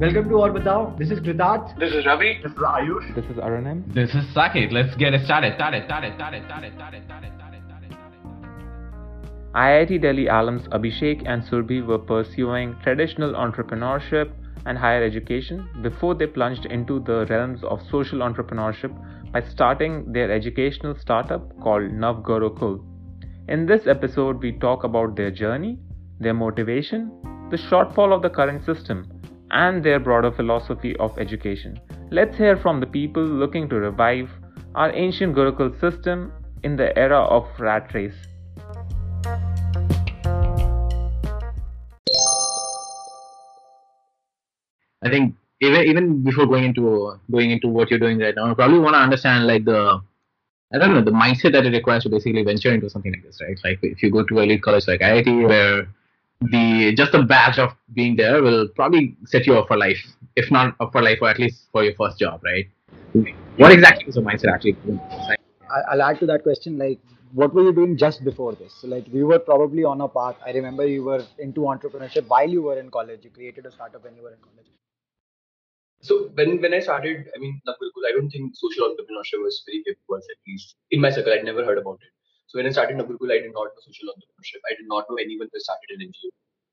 Welcome to Aur Batao. This is Kritarth. This is Ravi. This is Ayush. This is Aranam. This is Saket. Let's get it started. started, started, started, started, started, started, started, started. IIT Delhi alums Abhishek and Surbhi were pursuing traditional entrepreneurship and higher education before they plunged into the realms of social entrepreneurship by starting their educational startup called Nav Gurukul. In this episode, we talk about their journey, their motivation, the shortfall of the current system, and their broader philosophy of education. Let's hear from the people looking to revive our ancient Gurukul system in the era of rat race. I think even even before going into going into what you're doing right now, you probably want to understand like the I don't know the mindset that it requires to basically venture into something like this, right? Like if you go to elite college like IIT, where the just the badge of being there will probably set you up for life, if not up for life, or at least for your first job, right? What exactly is your mindset actually? I'll add to that question. Like, what were you doing just before this? So, like, we were probably on a path. I remember you were into entrepreneurship while you were in college. You created a startup when you were in college. So when when I started, I mean, Navgurukul, I don't think social entrepreneurship was very big was at least in my circle. I'd never heard about it. So when I started Navgurukul, I did not know social entrepreneurship. I did not know anyone who started an NGO.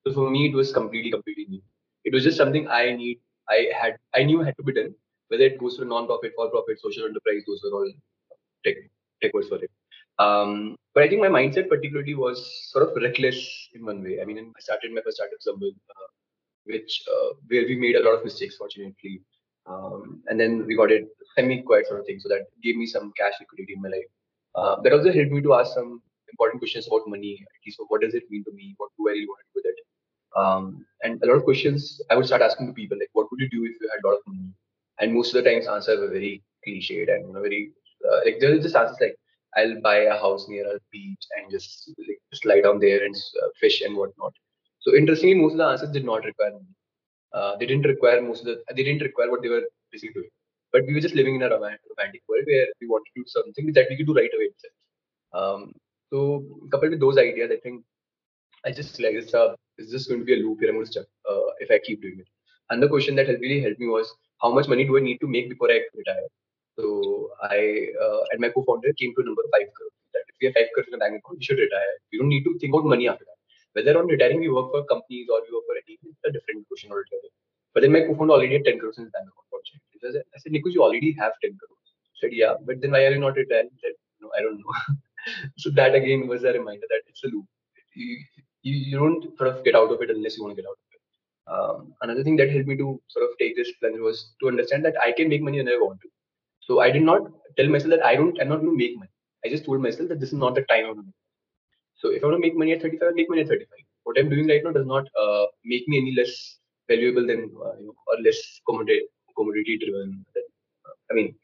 So for me, it was completely, completely new. It was just something I need. I had, I knew had to be done. Whether it goes for non-profit, for-profit, social enterprise, those were all tech, tech words for it. Um, but I think my mindset particularly was sort of reckless in one way. I mean, I started my first startup, Zambul, uh, which uh, where we made a lot of mistakes, fortunately. Um, and then we got it semi-quiet sort of thing. So that gave me some cash liquidity in my life. Uh, that also helped me to ask some important questions about money. At least, what does it mean to me? What do I really want to do with it? Um, and a lot of questions I would start asking to people like, what would you do if you had a lot of money? And most of the times, answers were very cliched and very uh, like there just answers like, I'll buy a house near a beach and just like, just lie down there and uh, fish and whatnot. So interestingly, most of the answers did not require money. Uh, they didn't require most of the. They didn't require what they were basically doing. But we were just living in a romantic world where we wanted to do something that we could do right away itself. Um, so coupled with those ideas, I think I just like it's a it's just going to be a loop here. I'm going to stuck uh, if I keep doing it. And the question that really helped me was how much money do I need to make before I retire? So I uh, and my co-founder came to a number five crore. That if we have five crores in the bank account, we should retire. We don't need to think about money after that. Whether on retiring we work for companies or we work for a team, it's a different question altogether. But then my co-founder already had 10 crores in his bank account. I said, Niku, you already have 10 crores. He said, yeah, but then why are you not retiring? He said, no, I don't know. so that again was a reminder that it's a loop. You, you, you don't sort of get out of it unless you want to get out of it. Um, another thing that helped me to sort of take this plunge was to understand that I can make money whenever I want to. So I did not tell myself that I don't, I'm not going to make money. I just told myself that this is not the time I'm going to make. So if I want to make money at 35, I'll make money at 35. What I'm doing right now does not uh, make me any less valuable than uh, you know, or less commodity commodity driven. Than, uh, I mean,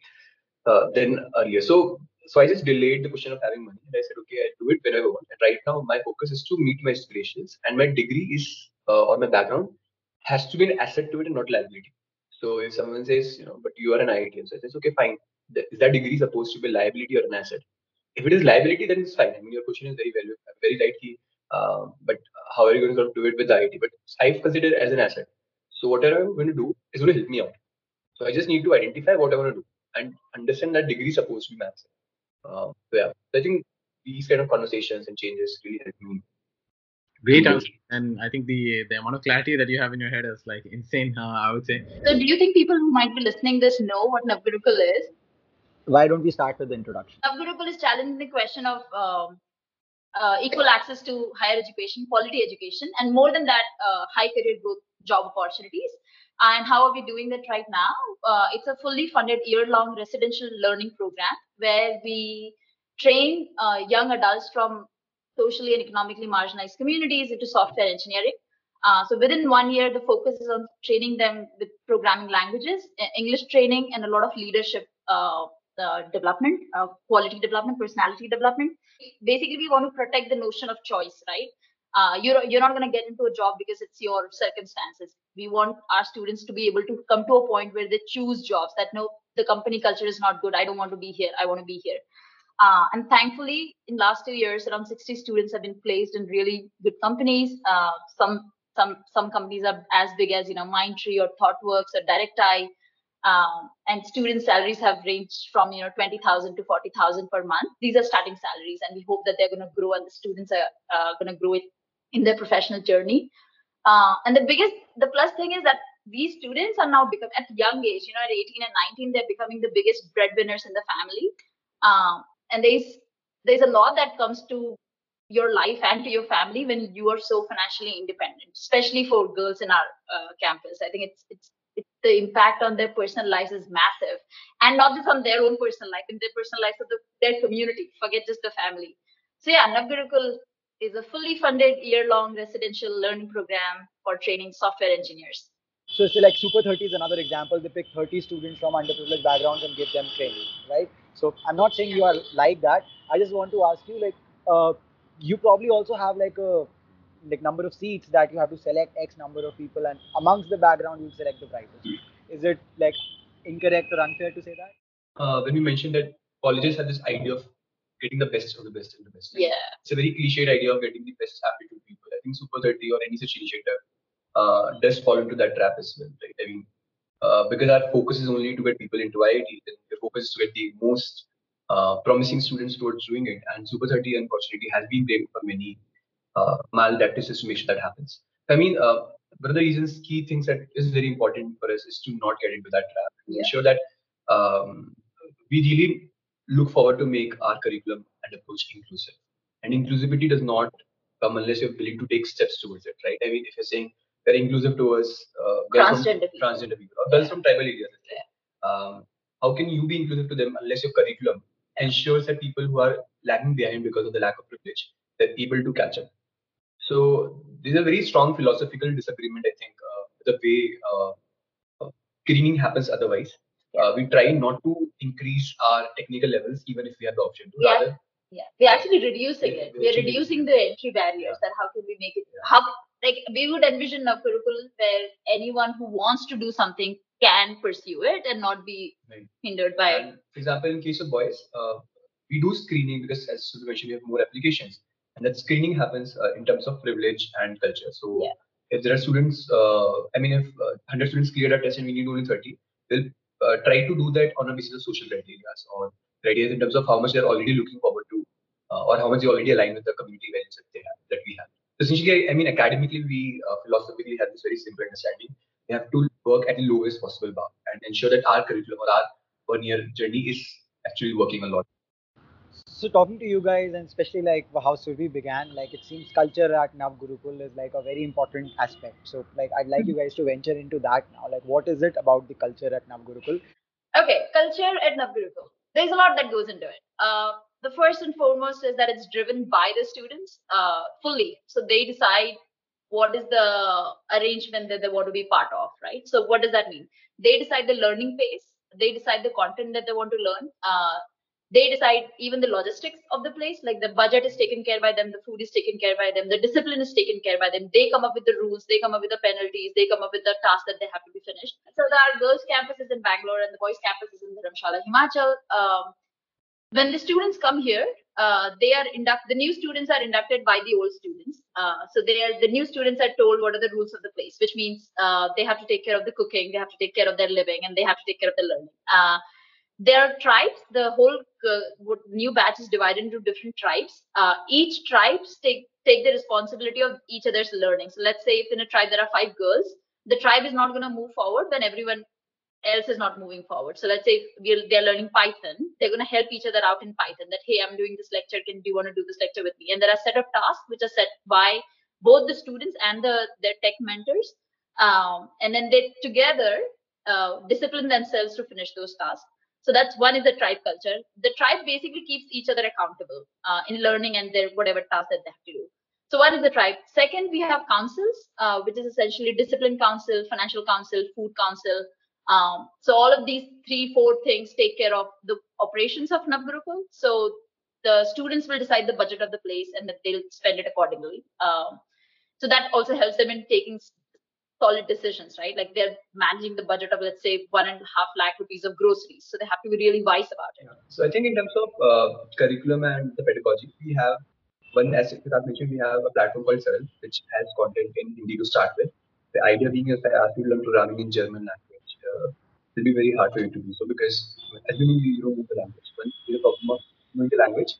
uh, than earlier. So so I just delayed the question of having money, and I said, okay, I do it whenever I want. And right now, my focus is to meet my aspirations, and my degree is uh, or my background has to be an asset to it and not liability. So if someone says, you know, but you are an IIT, so I says, okay, fine. Is that degree supposed to be liability or an asset? If it is liability, then it's fine. I mean, your question is very valuable, very right. Uh, but how are you going to sort of do it with the? But I've considered as an asset. So whatever I'm going to do is going to help me out. So I just need to identify what I want to do and understand that degree is supposed to be my asset. Uh, so yeah, so I think these kind of conversations and changes really help me. Great answer, and I think the the amount of clarity that you have in your head is like insane. Uh, I would say. So, do you think people who might be listening this know what Navgurukul is? why don't we start with the introduction? Navgurukul is challenging the question of um, uh, equal access to higher education, quality education, and more than that, uh, high career growth job opportunities. And how are we doing that right now? Uh, it's a fully funded year-long residential learning program where we train uh, young adults from socially and economically marginalized communities into software engineering. Uh, so within one year, the focus is on training them with programming languages, English training, and a lot of leadership uh, development, uh, quality development, personality development. Basically, we want to protect the notion of choice, right? Uh, you're you're not going to get into a job because it's your circumstances. We want our students to be able to come to a point where they choose jobs that no, the company culture is not good. I don't want to be here. I want to be here. Uh, and thankfully, in last two years, around 60 students have been placed in really good companies. Uh, some some some companies are as big as you know Mindtree or ThoughtWorks or Directi, um, and student salaries have ranged from you know 20,000 to 40,000 per month. These are starting salaries, and we hope that they're going to grow and the students are uh, going to grow it in their professional journey. Uh, and the biggest, the plus thing is that these students are now become at young age, you know, at 18 and 19, they're becoming the biggest breadwinners in the family. Um, and there's there's a lot that comes to your life and to your family when you are so financially independent, especially for girls in our uh, campus. I think it's, it's it's the impact on their personal lives is massive, and not just on their own personal life, in their personal life of the, their community. Forget just the family. So yeah, Navgurukul is a fully funded year-long residential learning program for training software engineers. So, so like Super 30 is another example. They pick 30 students from underprivileged backgrounds and give them training, right? So I'm not saying you are like that. I just want to ask you, like, uh, you probably also have like a like number of seats that you have to select X number of people, and amongst the background you select the brightest. Is it like incorrect or unfair to say that? Uh, when you mentioned that colleges have this idea of getting the best of the best and the best. Yeah. It's a very cliched idea of getting the best happy to people. I think Super 30 or any such initiative uh, does fall into that trap as well, right? I mean, uh, because our focus is only to get people into IIT, then the focus is to get the most uh, promising students towards doing it. And Super 30, unfortunately, has been blamed for many uh, malpractices to make sure that happens. I mean, uh, one of the reasons, key things that is very important for us is to not get into that trap. Yeah. Ensure that um, we really look forward to make our curriculum and approach inclusive. And inclusivity does not come unless you're willing to take steps towards it, right? I mean, if you're saying we're inclusive towards uh, girls Transgender people. transgender people or girls from tribal areas, um, how can you be inclusive to them unless your curriculum ensures that people who are lagging behind because of the lack of privilege they're able to catch up? So there's a very strong philosophical disagreement, I think, uh, the way uh, uh, screening happens otherwise. Uh, we try not to increase our technical levels even if we have the option to. Yeah. Rather, Yeah, we're actually reducing it. we're reducing the entry barriers. That how can we make it? How like we would envision a curriculum where anyone who wants to do something can pursue it and not be Right. hindered by. And for example, in case of boys, uh, we do screening because, as Sudhu mentioned, we have more applications, and that screening happens uh, in terms of privilege and culture. So, Yeah. if there are students, uh, I mean, if uh, 100 students cleared a test and we need only 30, we'll uh, try to do that on a basis of social criteria or criteria in terms of how much they're already looking forward to, uh, or how much they already align with the community values that they have, that we have. Essentially, I mean, academically, we uh, philosophically have this very simple understanding. We have to work at the lowest possible bar and ensure that our curriculum or our one year journey is actually working a lot. So talking to you guys and especially like how Surbhi began, like it seems culture at Nav Gurukul is like a very important aspect. So like I'd like you guys to venture into that now. Like what is it about the culture at Nav Gurukul? Okay, culture at Navgurukul. There's a lot that goes into it. Uh, the first and foremost is that it's driven by the students uh, fully. So they decide what is the arrangement that they want to be part of, right? So what does that mean? They decide the learning pace. They decide the content that they want to learn. Uh, they decide even the logistics of the place, like the budget is taken care by them, the food is taken care by them, the discipline is taken care by them. They come up with the rules, they come up with the penalties, they come up with the tasks that they have to be finished. So our girls' campus is in Bangalore and the boys' campus is in Dharamshala, Himachal. Um, when the students come here, uh, they are induct. The new students are inducted by the old students. Uh, so they are the new students are told what are the rules of the place, which means uh, they have to take care of the cooking, they have to take care of their living, and they have to take care of the learning. There are tribes. The whole uh, new batch is divided into different tribes. Uh, each tribes take take the responsibility of each other's learning. So let's say if in a tribe there are five girls, the tribe is not going to move forward when everyone else is not moving forward. So let's say they're learning Python, they're going to help each other out in Python. That hey, I'm doing this lecture. Can do you want to do this lecture with me? And there are set of tasks which are set by both the students and the their tech mentors, um, and then they together uh, discipline themselves to finish those tasks. So that's one is the tribe culture. The tribe basically keeps each other accountable uh, in learning and their whatever task that they have to do. So one is the tribe. Second, we have councils, uh, which is essentially discipline council, financial council, food council. Um, so all of these three, four things take care of the operations of Navgurukul. So the students will decide the budget of the place and that they'll spend it accordingly. Um, so that also helps them in taking solid decisions, right? Like they're managing the budget of let's say one and a half lakh rupees of groceries, so they have to be really wise about it. So I think in terms of uh, curriculum and the pedagogy, we have one, as I've mentioned, we have a platform called Saral, which has content in Hindi to start with. The idea being if I ask you to learn programming in German language, uh, it'll be very hard for you to do so because assuming you don't know the language, one is a problem of knowing the language.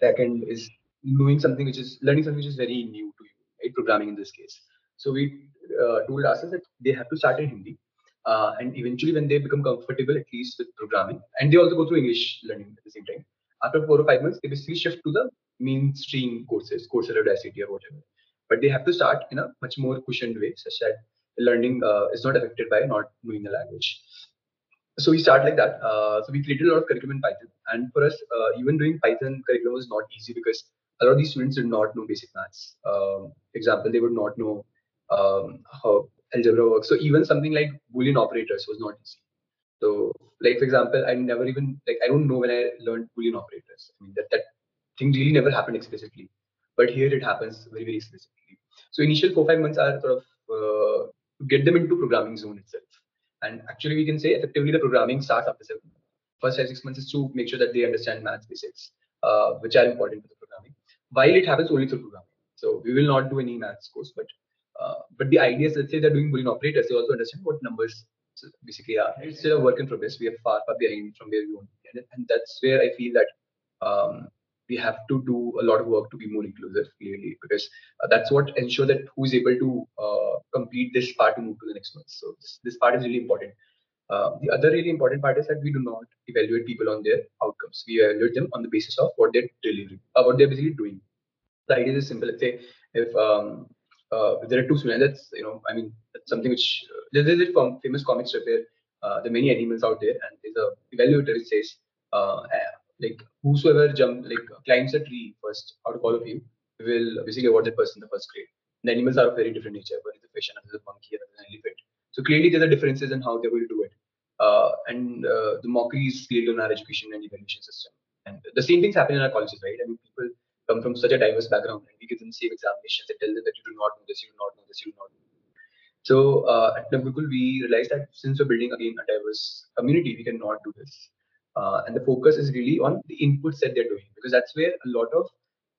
Second is knowing something which is learning something which is very new to you, right? Programming in this case. So we uh, told ourselves that they have to start in Hindi. Uh, and eventually, when they become comfortable, at least with programming, and they also go through English learning at the same time, after four or five months, they basically shift to the mainstream courses, Coursera ICT or whatever. But they have to start in a much more cushioned way, such that learning uh, is not affected by not knowing the language. So we start like that. Uh, so we created a lot of curriculum in Python, and for us, uh, even doing Python curriculum was not easy because a lot of these students did not know basic maths. Um, example, they would not know um, how algebra works. So even something like Boolean operators was not easy. So, like for example, I never even like I don't know when I learned Boolean operators. I mean that that thing really never happened explicitly, but here it happens very very explicitly. So initial four five months are sort of uh, to get them into programming zone itself. And actually, we can say effectively the programming starts after seven. First five six months is to make sure that they understand math basics, uh, which are important for the programming. While it happens only through programming, so we will not do any maths course, but but the idea is let's say they're doing Boolean operators, they also understand what numbers basically are. It's still a work in progress. We are far far behind from where we want to be, and that's where I feel that um, we have to do a lot of work to be more inclusive clearly because uh, that's what ensure that who is able to uh, complete this part to move to the next one. So this, this part is really important. Uh, the other really important part is that we do not evaluate people on their outcomes. We evaluate them on the basis of what they're delivering uh, what they're basically doing. The idea is simple. Let's say if um, uh, there are two students that's you know i mean that's something which uh, there's, there's a famous comic strip where there are many animals out there and there's a evaluator which says like whosoever jump like climbs a tree first out of all of you will basically award that person the first grade. The animals are of very different nature. One is a fish, another is a monkey, another is an elephant. So clearly there are differences in how they will do it. Uh, and uh, the mockery is clearly on our education and evaluation system. And the same things happen in our colleges, right? I mean, people come from such a diverse background and we give them the same examinations and tell them that you do not know this, you do not know this, you do not know. So uh, at Google, we realized that since we're building again a diverse community, we cannot do this. Uh, and the focus is really on the inputs that they're doing because that's where a lot of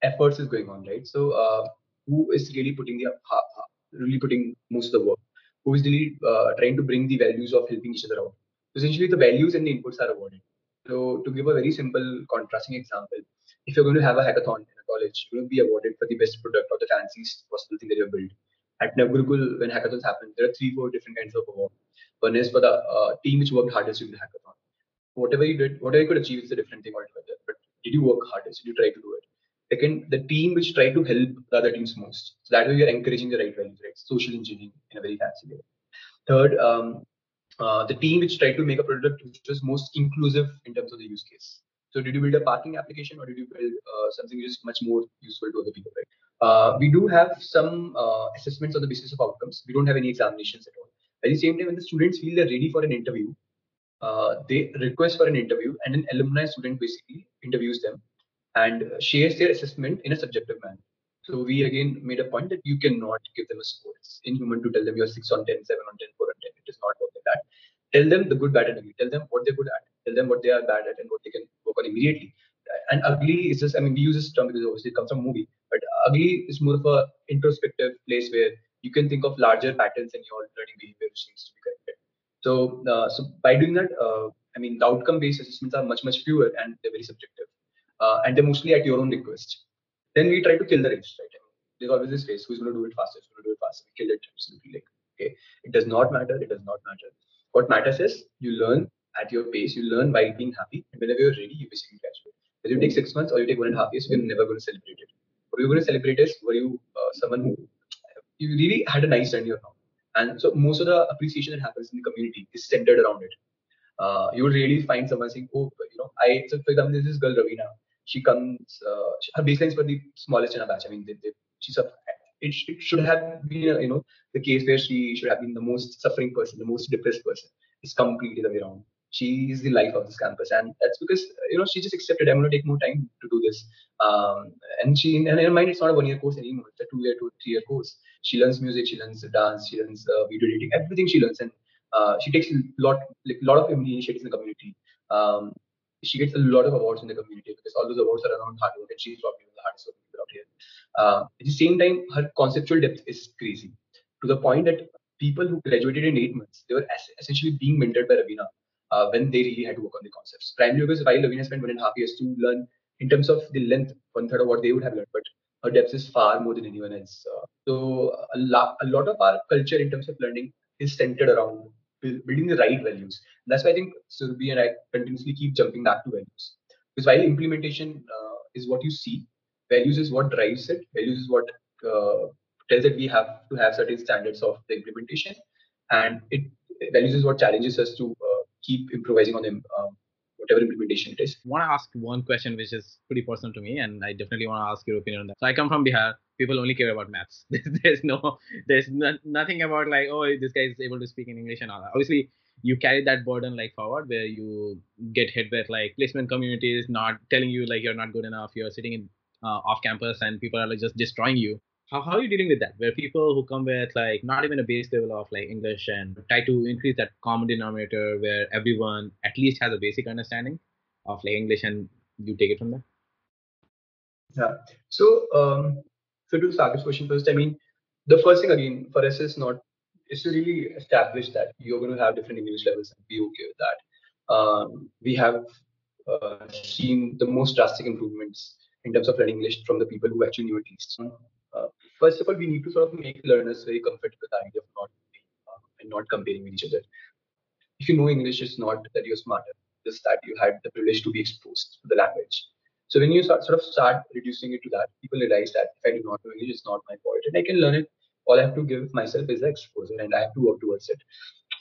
efforts is going on, right? So uh, who is really putting the really putting most of the work? Who is really uh, trying to bring the values of helping each other out? Essentially, the values and the inputs are awarded. So to give a very simple contrasting example, if you're going to have a hackathon college, going to be awarded for the best product or the fanciest possible thing that you've built. At Navgurukul, when hackathons happen, there are three, four different kinds of awards. One is for the uh, team which worked hardest during the hackathon whatever you did, whatever you could achieve is a different thing altogether. But did you work hardest? Did you try to do it? Second, the team which tried to help the other teams most. So that way you're encouraging the right values, right? Social engineering in a very fancy way. Third, um, uh, the team which tried to make a product which was most inclusive in terms of the use case. So did you build a parking application or did you build uh, something which is much more useful to other people, right? Uh, we do have some uh, assessments on the basis of outcomes. We don't have any examinations at all. At the same time, when the students feel they're ready for an interview, uh, they request for an interview and an alumni student basically interviews them and shares their assessment in a subjective manner. So we again made a point that you cannot give them a score. It's inhuman to tell them you're 6 on 10, 7 on 10, 4 on 10. It is not like that. Tell them the good, bad, and ugly. Tell them what they're good at. Tell them what they are bad at and what they can work on immediately. And ugly is just, I mean, we use this term because obviously it comes from movie, but ugly is more of a introspective place where you can think of larger patterns in your learning behavior which needs to be corrected. So, uh, so by doing that, uh, I mean, the outcome-based assessments are much, much fewer and they're very subjective. Uh, and they're mostly at your own request. Then we try to kill the race, right? There's always this race. Who's going to do it faster? Who's going to do it faster? Kill it absolutely. Like, okay, it does not matter. It does not matter. What matters is you learn at your pace. You learn while being happy. And whenever you're ready, you basically graduate. Whether you take six months or you take one and a half years, you're never going to celebrate it. What we're going to celebrate is were you uh, someone who you really had a nice journey or not? And so most of the appreciation that happens in the community is centered around it. Uh, you will really find someone saying, "Oh, you know, I." So for example, this girl Ravina. She comes. Uh, her baselines were the smallest in her batch. I mean, they, they, she's a. It, it should have been, uh, you know, the case where she should have been the most suffering person, the most depressed person. It's completely the way around. She is the life of this campus, and that's because you know she just accepted. I'm going to take more time to do this. Um, and she, and in her mind, it's not a one-year course anymore. It's a two-year, two, three-year course she learns music she learns dance she learns uh, video editing everything she learns and uh, she takes a lot like lot of initiatives in the community um, she gets a lot of awards in the community because all those awards are around hard work and she's probably one the hardest working people out here. Uh, at the same time, her conceptual depth is crazy to the point that people who graduated in eight months, they were essentially being mentored by Ravina uh, when they really had to work on the concepts. Primarily because while Ravina spent one and a half years to learn in terms of the length, one third of what they would have learned, but her depth is far more than anyone else. Uh, so a, lot, a lot of our culture in terms of learning is centered around building the right values. That's why I think Surbhi and I continuously keep jumping back to values. Because while implementation uh, is what you see, values is what drives it. Values is what uh, tells that we have to have certain standards of the implementation, and it values is what challenges us to uh, keep improvising on them, um, whatever implementation it is. I want to ask one question which is pretty personal to me, and I definitely want to ask your opinion on that. So I come from Bihar. People only care about maths. there's no, there's no, nothing about like, oh, this guy is able to speak in English and all that. Obviously, you carry that burden like forward where you get hit with like placement communities not telling you like you're not good enough. You're sitting in uh, off campus and people are like just destroying you how, how are you dealing with that? Where people who come with like not even a base level of like english and try to increase that common denominator where everyone at least has a basic understanding of like english and you take it from there? Yeah. So um so to start this question first i mean the first thing again for us is not is to really establish that you're going to have different english levels and be okay with that. Um, we have uh, seen the most drastic improvements in terms of learning english from the people who actually knew it least uh, first of all, we need to sort of make learners very comfortable with the idea of not uh, and not comparing with each other. If you know English, it's not that you're smarter, just that you had the privilege to be exposed to the language. So when you start, sort of start reducing it to that, people realize that if I do not know English, it's not my fault, and I can learn it. All I have to give myself is the exposure, and I have to work towards it.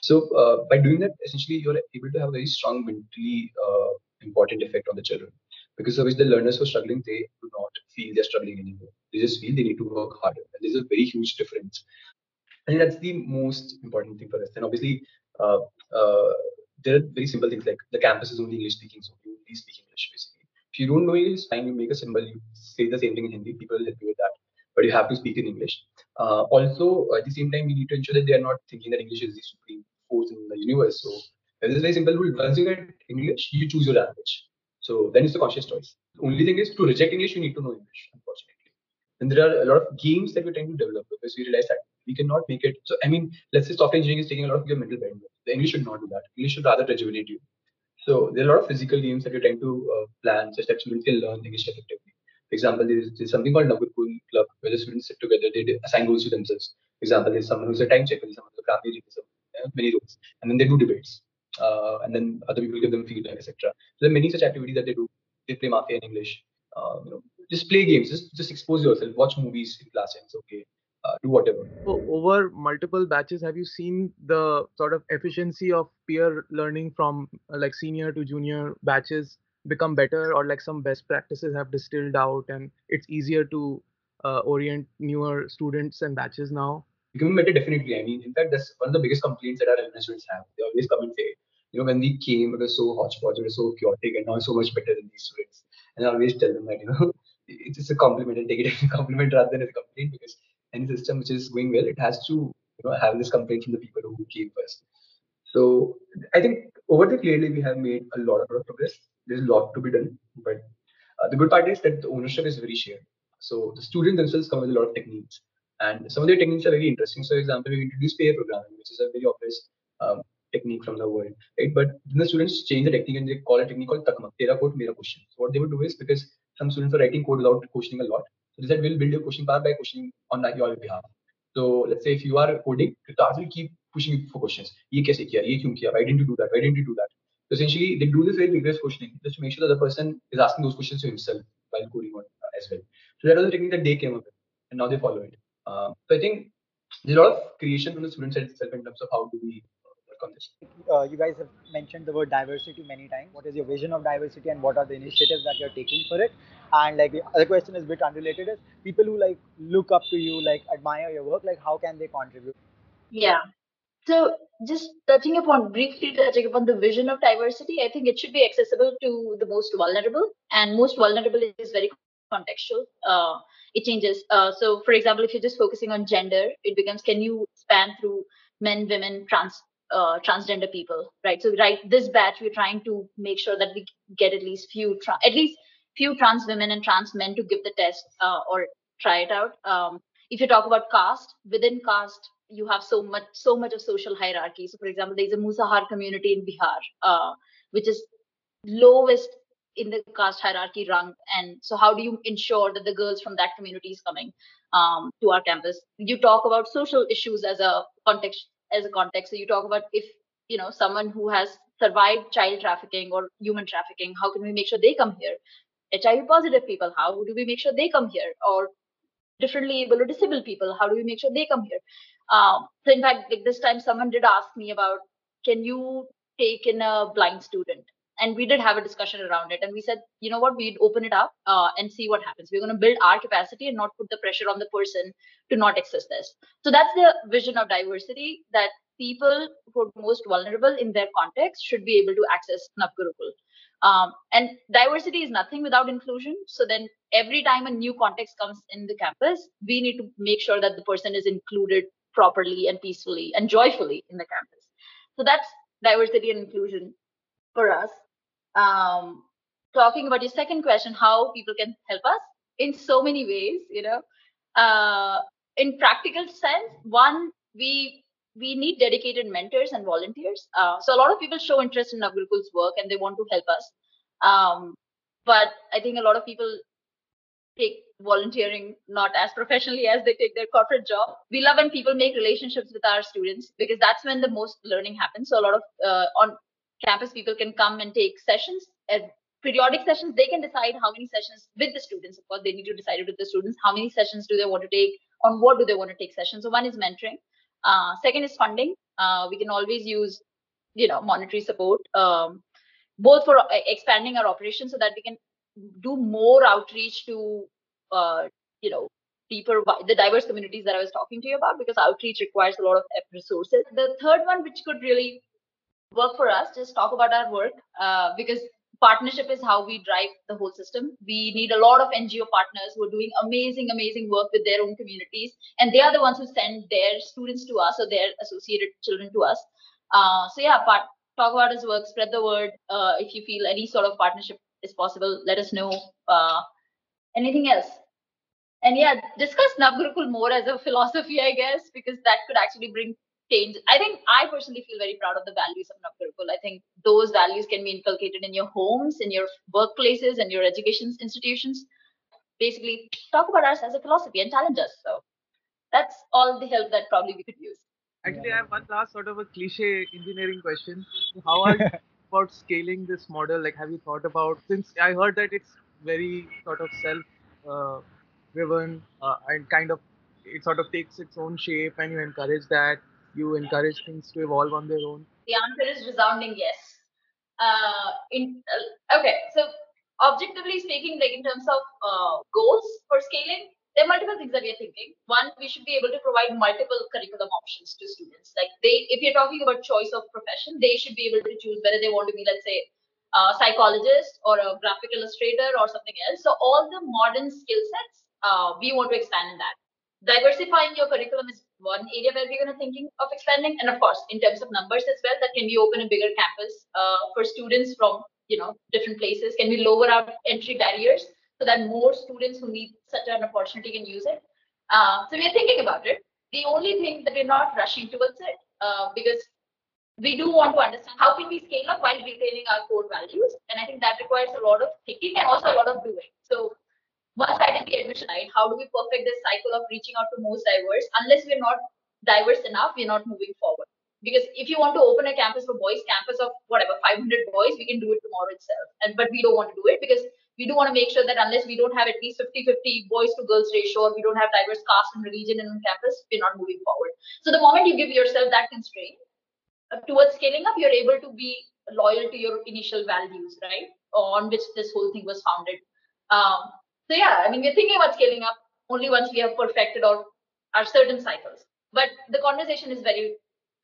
So uh, by doing that, essentially, you're able to have a very strong mentally uh, important effect on the children because of which the learners who are struggling, they do not feel they're struggling anymore. They just feel they need to work harder. And there's a very huge difference. And that's the most important thing for us. And obviously, uh, uh, there are very simple things like the campus is only English speaking, so you only speak English basically. If you don't know English, fine, you make a symbol, you say the same thing in Hindi, people will help you with that. But you have to speak in English. Uh, also, at the same time, we need to ensure that they are not thinking that English is the supreme force in the universe. So, it's very simple rule. Once you get English, you choose your language. So then it's a conscious choice. The only thing is to reject English, you need to know English, unfortunately. And there are a lot of games that we're trying to develop because we realize that we cannot make it. So I mean, let's say software engineering is taking a lot of your mental bandwidth. The English should not do that. English should rather rejuvenate you. So there are a lot of physical games that we're trying to uh, plan such that students can learn English effectively. For example, there's, there's something called Navgurukul Club where the students sit together, they assign goals to themselves. For example, there's someone who's a time checker, someone who's a graphic designer, many roles. And then they do debates uh, and then other people give them feedback, etc. So there are many such activities that they do. They play Mafia in English. Uh, you know, just play games. Just just expose yourself. Watch movies in class. And it's okay. Uh, do whatever. So over multiple batches, have you seen the sort of efficiency of peer learning from uh, like senior to junior batches become better, or like some best practices have distilled out, and it's easier to uh, orient newer students and batches now? Becoming better, definitely. I mean, in fact, that's one of the biggest complaints that our students have. They always come and say, you know, when we came, it was so hodgepodge, it was so chaotic, and now it's so much better than these students. And I always tell them that, you know, it's just a compliment and take it as a compliment rather than as a complaint because any system which is going well, it has to, you know, have this complaint from the people who came first. So I think over the clearly we have made a lot of progress. There's a lot to be done, but uh, the good part is that the ownership is very shared. So the students themselves come with a lot of techniques, and some of their techniques are very interesting. So, for example, we introduced pair programming, which is a very obvious um, technique from the world, right? But then the students change the technique and they call a technique called takmak, tera code, mera question. So what they would do is because some students are writing code without questioning a lot, so they said we'll build your questioning power by questioning on your behalf. So let's say if you are coding, the task will keep pushing you for questions. Kiya? Ye kyun kiya? Why didn't you do that? Why didn't you do that? So essentially, they do this very rigorous questioning just to make sure that the person is asking those questions to himself while coding on uh, as well. So that was the technique that they came up with, and now they follow it. Uh, so I think there's a lot of creation from the student side itself in terms of how do we work on this? Uh, you guys have mentioned the word diversity many times. What is your vision of diversity and what are the initiatives that you're taking for it? And like the other question is a bit unrelated is people who like look up to you, like admire your work, like how can they contribute? Yeah. So just touching upon briefly touching upon the vision of diversity, I think it should be accessible to the most vulnerable, and most vulnerable is very contextual. Uh, it changes. Uh, so, for example, if you're just focusing on gender, it becomes can you span through men, women, trans uh, transgender people, right? So, right, this batch we're trying to make sure that we get at least few, tra- at least few trans women and trans men to give the test uh, or try it out. Um, if you talk about caste, within caste, you have so much, so much of social hierarchy. So, for example, there's a Musahar community in Bihar, uh, which is lowest in the caste hierarchy rung. And so, how do you ensure that the girls from that community is coming um, to our campus? You talk about social issues as a context, as a context. So, you talk about if you know someone who has survived child trafficking or human trafficking, how can we make sure they come here? HIV positive people, how do we make sure they come here? Or differently able or disabled people, how do we make sure they come here? Um, so in fact, like this time, someone did ask me about, can you take in a blind student? And we did have a discussion around it, and we said, you know what, we'd open it up uh, and see what happens. We're going to build our capacity and not put the pressure on the person to not access this. So that's the vision of diversity that people who are most vulnerable in their context should be able to access Navgurukul. Um, and diversity is nothing without inclusion. So then every time a new context comes in the campus, we need to make sure that the person is included properly and peacefully and joyfully in the campus. So that's diversity and inclusion for us. Um, talking about your second question, how people can help us in so many ways, you know, uh, in practical sense, one, we we need dedicated mentors and volunteers. Uh, so a lot of people show interest in Navgurukul's work and they want to help us. Um, but I think a lot of people take volunteering not as professionally as they take their corporate job. We love when people make relationships with our students because that's when the most learning happens. So a lot of uh, on campus people can come and take sessions and periodic sessions. They can decide how many sessions with the students. Of course, they need to decide it with the students. How many sessions do they want to take? On what do they want to take sessions? So one is mentoring. Uh, second is funding. Uh, we can always use, you know, monetary support, um, both for uh, expanding our operations so that we can do more outreach to, uh, you know, deeper the diverse communities that I was talking to you about because outreach requires a lot of resources. The third one, which could really work for us, just talk about our work uh, because partnership is how we drive the whole system. We need a lot of NGO partners who are doing amazing, amazing work with their own communities, and they are the ones who send their students to us or their associated children to us. Uh, so yeah, part, talk about his work, spread the word. Uh, if you feel any sort of partnership is possible, let us know. Uh, anything else? And yeah, discuss Navgurukul more as a philosophy, I guess, because that could actually bring change. I think I personally feel very proud of the values of Navgurukul. I think those values can be inculcated in your homes, in your workplaces, and your education institutions. Basically, talk about us as a philosophy and challenge us. So that's all the help that probably we could use. Actually, I have one last sort of a cliche engineering question. How are you about scaling this model? Like, have you thought about since I heard that it's very sort of self uh, driven uh, and kind of it sort of takes its own shape and you encourage that you encourage things to evolve on their own? The answer is resounding yes. Uh, in uh, okay, so objectively speaking, like in terms of uh, goals for scaling, there are multiple things that we are thinking. One, we should be able to provide multiple curriculum options to students. Like they, if you're talking about choice of profession, they should be able to choose whether they want to be, let's say, a psychologist or a graphic illustrator or something else. So all the modern skill sets, uh, we want to expand in that diversifying your curriculum is one area where we're going to thinking of expanding. And of course in terms of numbers as well that can we open a bigger campus uh, for students from you know different places? Can we lower our entry barriers so that more students who need such an opportunity can use it? Uh, so we're thinking about it. The only thing that we're not rushing towards it uh, because we do want to understand how can we scale up while retaining our core values and i think that requires a lot of thinking and also a lot of doing. So is the admission side. How do we perfect this cycle of reaching out to most diverse? Unless we're not diverse enough, we're not moving forward. Because if you want to open a campus for boys, campus of whatever 500 boys, we can do it tomorrow itself. And but we don't want to do it because we do want to make sure that unless we don't have at least 50-50 boys to girls ratio, or we don't have diverse caste and religion in campus, we're not moving forward. So the moment you give yourself that constraint uh, towards scaling up, you're able to be loyal to your initial values, right? On which this whole thing was founded. Um, so yeah, I mean, we're thinking about scaling up only once we have perfected our, our certain cycles. But the conversation is very,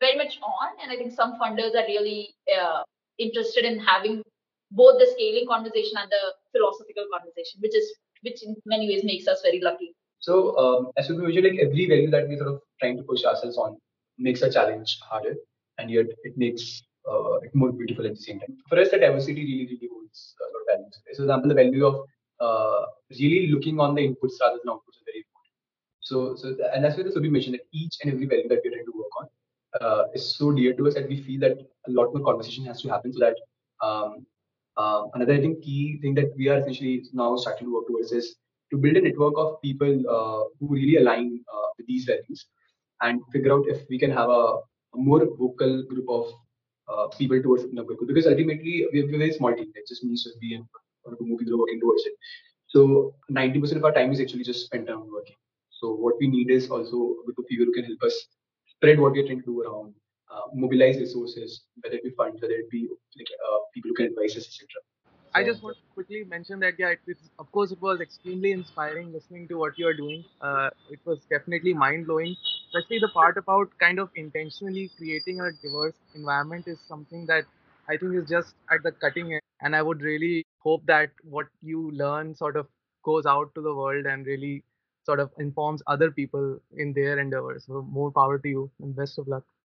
very much on, and I think some funders are really uh, interested in having both the scaling conversation and the philosophical conversation, which is which in many ways makes us very lucky. So um, as we mentioned, like every value that we sort of trying to push ourselves on makes a challenge harder. and yet it makes uh, it more beautiful at the same time. For us, the diversity really, really holds a lot of value. For example, the value of uh, really looking on the inputs rather than outputs is very important. So, so and that's why the mentioned that each and every value that we're trying to work on uh, is so dear to us that we feel that a lot more conversation has to happen so that um, uh, another I think key thing that we are essentially now starting to work towards is to build a network of people uh, who really align uh, with these values and figure out if we can have a, a more vocal group of uh, people towards Navgurukul because ultimately we have a very small team. It just that we and or more people are working towards it. So 90% of our time is actually just spent on working. So what we need is also a group of people who can help us spread what we're trying to do around, uh, mobilize resources, whether it be funds, whether it be like uh, people who can advise us, etc. I just want to quickly mention that yeah, it, it's, of course it was extremely inspiring listening to what you are doing. Uh, it was definitely mind blowing, especially the part about kind of intentionally creating a diverse environment is something that I think is just at the cutting edge. And I would really hope that what you learn sort of goes out to the world and really sort of informs other people in their endeavors. So more power to you and best of luck.